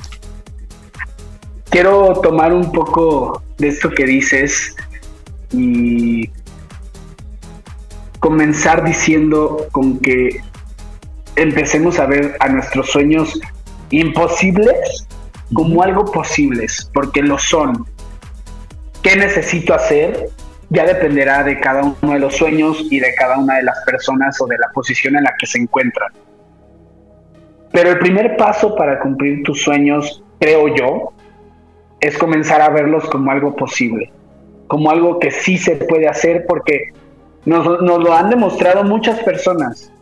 quiero tomar un poco de esto que dices y comenzar diciendo con que empecemos a ver a nuestros sueños imposibles como algo posibles, porque lo son. ¿Qué necesito hacer? Ya dependerá de cada uno de los sueños y de cada una de las personas o de la posición en la que se encuentran. Pero el primer paso para cumplir tus sueños, creo yo, es comenzar a verlos como algo posible, como algo que sí se puede hacer porque nos, lo han demostrado muchas personas.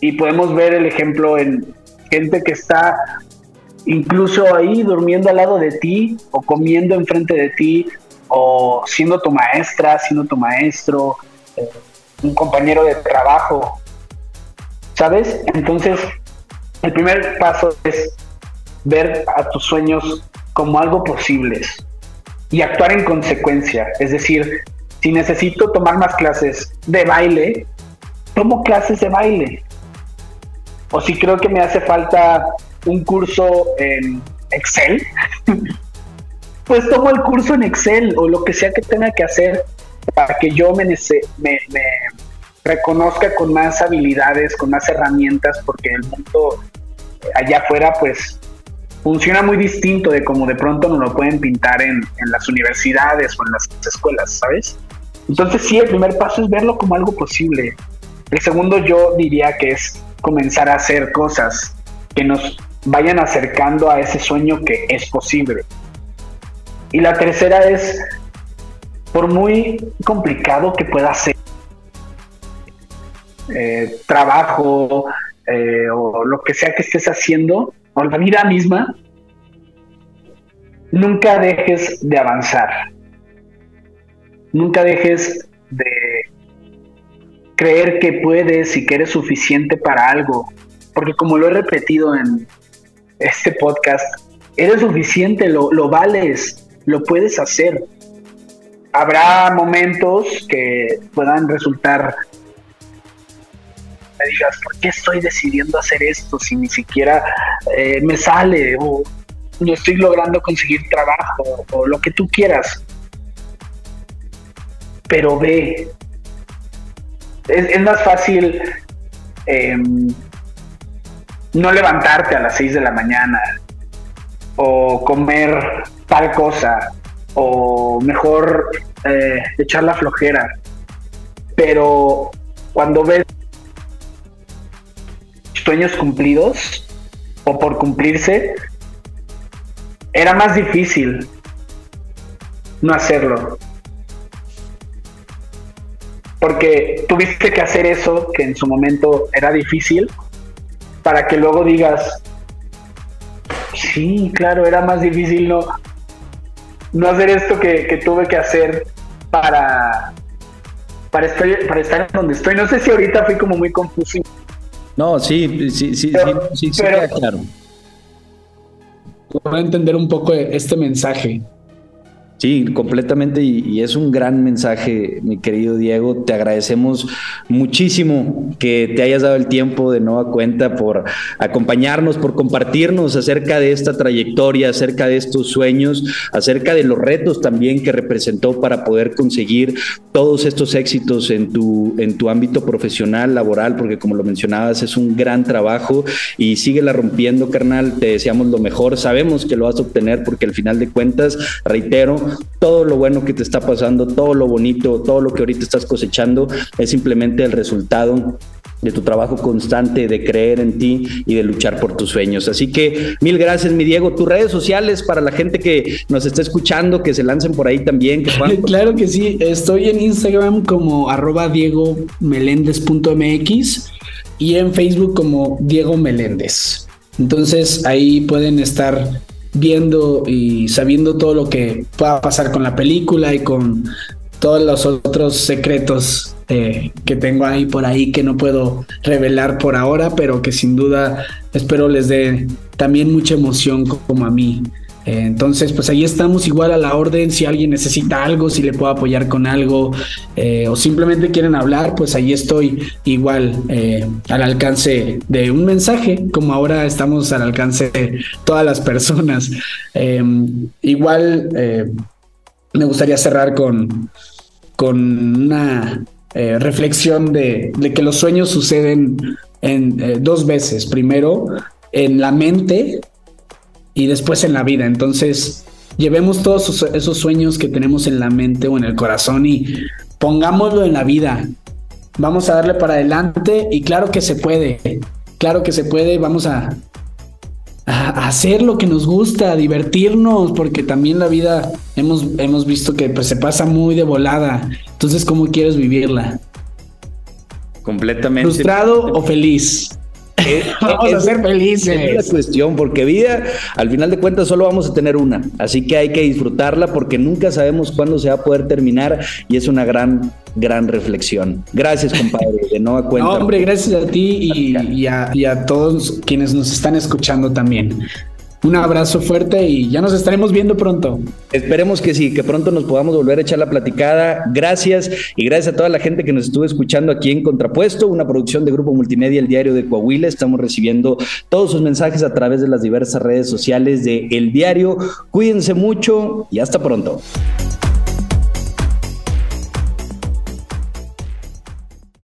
Y podemos ver el ejemplo en gente que está incluso ahí durmiendo al lado de ti o comiendo enfrente de ti o siendo tu maestra, siendo tu maestro, eh, un compañero de trabajo. ¿Sabes? Entonces, el primer paso es ver a tus sueños como algo posibles y actuar en consecuencia. Es decir, si necesito tomar más clases de baile, tomo clases de baile. O si creo que me hace falta un curso en Excel, <laughs> pues tomo el curso en Excel o lo que sea que tenga que hacer para que yo me, reconozca con más habilidades, con más herramientas, porque el mundo allá afuera pues funciona muy distinto de como de pronto nos lo pueden pintar en, las universidades o en las escuelas, ¿sabes? Entonces sí, el primer paso es verlo como algo posible. El segundo yo diría que es comenzar a hacer cosas que nos vayan acercando a ese sueño que es posible. Y la tercera es, por muy complicado que pueda ser, eh, trabajo eh, o lo que sea que estés haciendo, o la vida misma, nunca dejes de avanzar. Nunca dejes de creer que puedes y que eres suficiente para algo. Porque como lo he repetido en este podcast, eres suficiente, lo, lo vales, lo puedes hacer. Habrá momentos que puedan resultar me digas, ¿por qué estoy decidiendo hacer esto si ni siquiera eh, me sale o no estoy logrando conseguir trabajo o lo que tú quieras? Pero ve, es, más fácil em, no levantarte a las 6 de la mañana o comer tal cosa o mejor eh, echar la flojera. Pero cuando ves sueños cumplidos o por cumplirse, era más difícil no hacerlo. Porque tuviste que hacer eso que en su momento era difícil para que luego digas, sí, claro, era más difícil no, no hacer esto que, tuve que hacer para, para, estar, para estar en donde estoy. No sé si ahorita fui como muy confuso no, sí, sí, sí, sí, sí, claro. Para entender un poco este mensaje. Sí, completamente y, es un gran mensaje, mi querido Diego. Te agradecemos muchísimo que te hayas dado el tiempo de nueva cuenta por acompañarnos, por compartirnos acerca de esta trayectoria, acerca de estos sueños, acerca de los retos también que representó para poder conseguir todos estos éxitos en tu, en tu ámbito profesional, laboral, porque como lo mencionabas, es un gran trabajo y síguela rompiendo, carnal. Te deseamos lo mejor. Sabemos que lo vas a obtener porque al final de cuentas, reitero, todo lo bueno que te está pasando, todo lo bonito, todo lo que ahorita estás cosechando es simplemente el resultado de tu trabajo constante, de creer en ti y de luchar por tus sueños. Así que mil gracias, mi Diego. Tus redes sociales para la gente que nos está escuchando, que se lancen por ahí también. <laughs> Claro que sí, estoy en Instagram como arroba Diego y en Facebook como Diego Meléndez. Entonces ahí pueden estar viendo y sabiendo todo lo que pueda pasar con la película y con todos los otros secretos eh, que tengo ahí por ahí que no puedo revelar por ahora, pero que sin duda espero les dé también mucha emoción como a mí entonces, pues ahí estamos igual a la orden. Si alguien necesita algo, si le puedo apoyar con algo eh, o simplemente quieren hablar, pues ahí estoy igual eh, al alcance de un mensaje, como ahora estamos al alcance de todas las personas. igual me gustaría cerrar con, con una reflexión de, de, que los sueños suceden en dos veces. Primero, en la mente y después en la vida. Entonces, llevemos todos esos sueños que tenemos en la mente o en el corazón y pongámoslo en la vida. Vamos a darle para adelante y claro que se puede. Claro que se puede. Vamos a, hacer lo que nos gusta, a divertirnos, porque también la vida hemos, hemos visto que pues, se pasa muy de volada. Entonces, ¿cómo quieres vivirla? Completamente. ¿Frustrado o feliz? <laughs> vamos a ser felices. Es la cuestión, porque vida, al final de cuentas, solo vamos a tener una. Así que hay que disfrutarla porque nunca sabemos cuándo se va a poder terminar y es una gran, gran reflexión. Gracias, compadre, de nueva <laughs> cuenta. No, hombre, gracias a ti y a todos quienes nos están escuchando también. Un abrazo fuerte y ya nos estaremos viendo pronto. Esperemos que sí, que pronto nos podamos volver a echar la platicada. Gracias y gracias a toda la gente que nos estuvo escuchando aquí en Contrapuesto, una producción de Grupo Multimedia, el Diario de Coahuila. Estamos recibiendo todos sus mensajes a través de las diversas redes sociales de El Diario. Cuídense mucho y hasta pronto.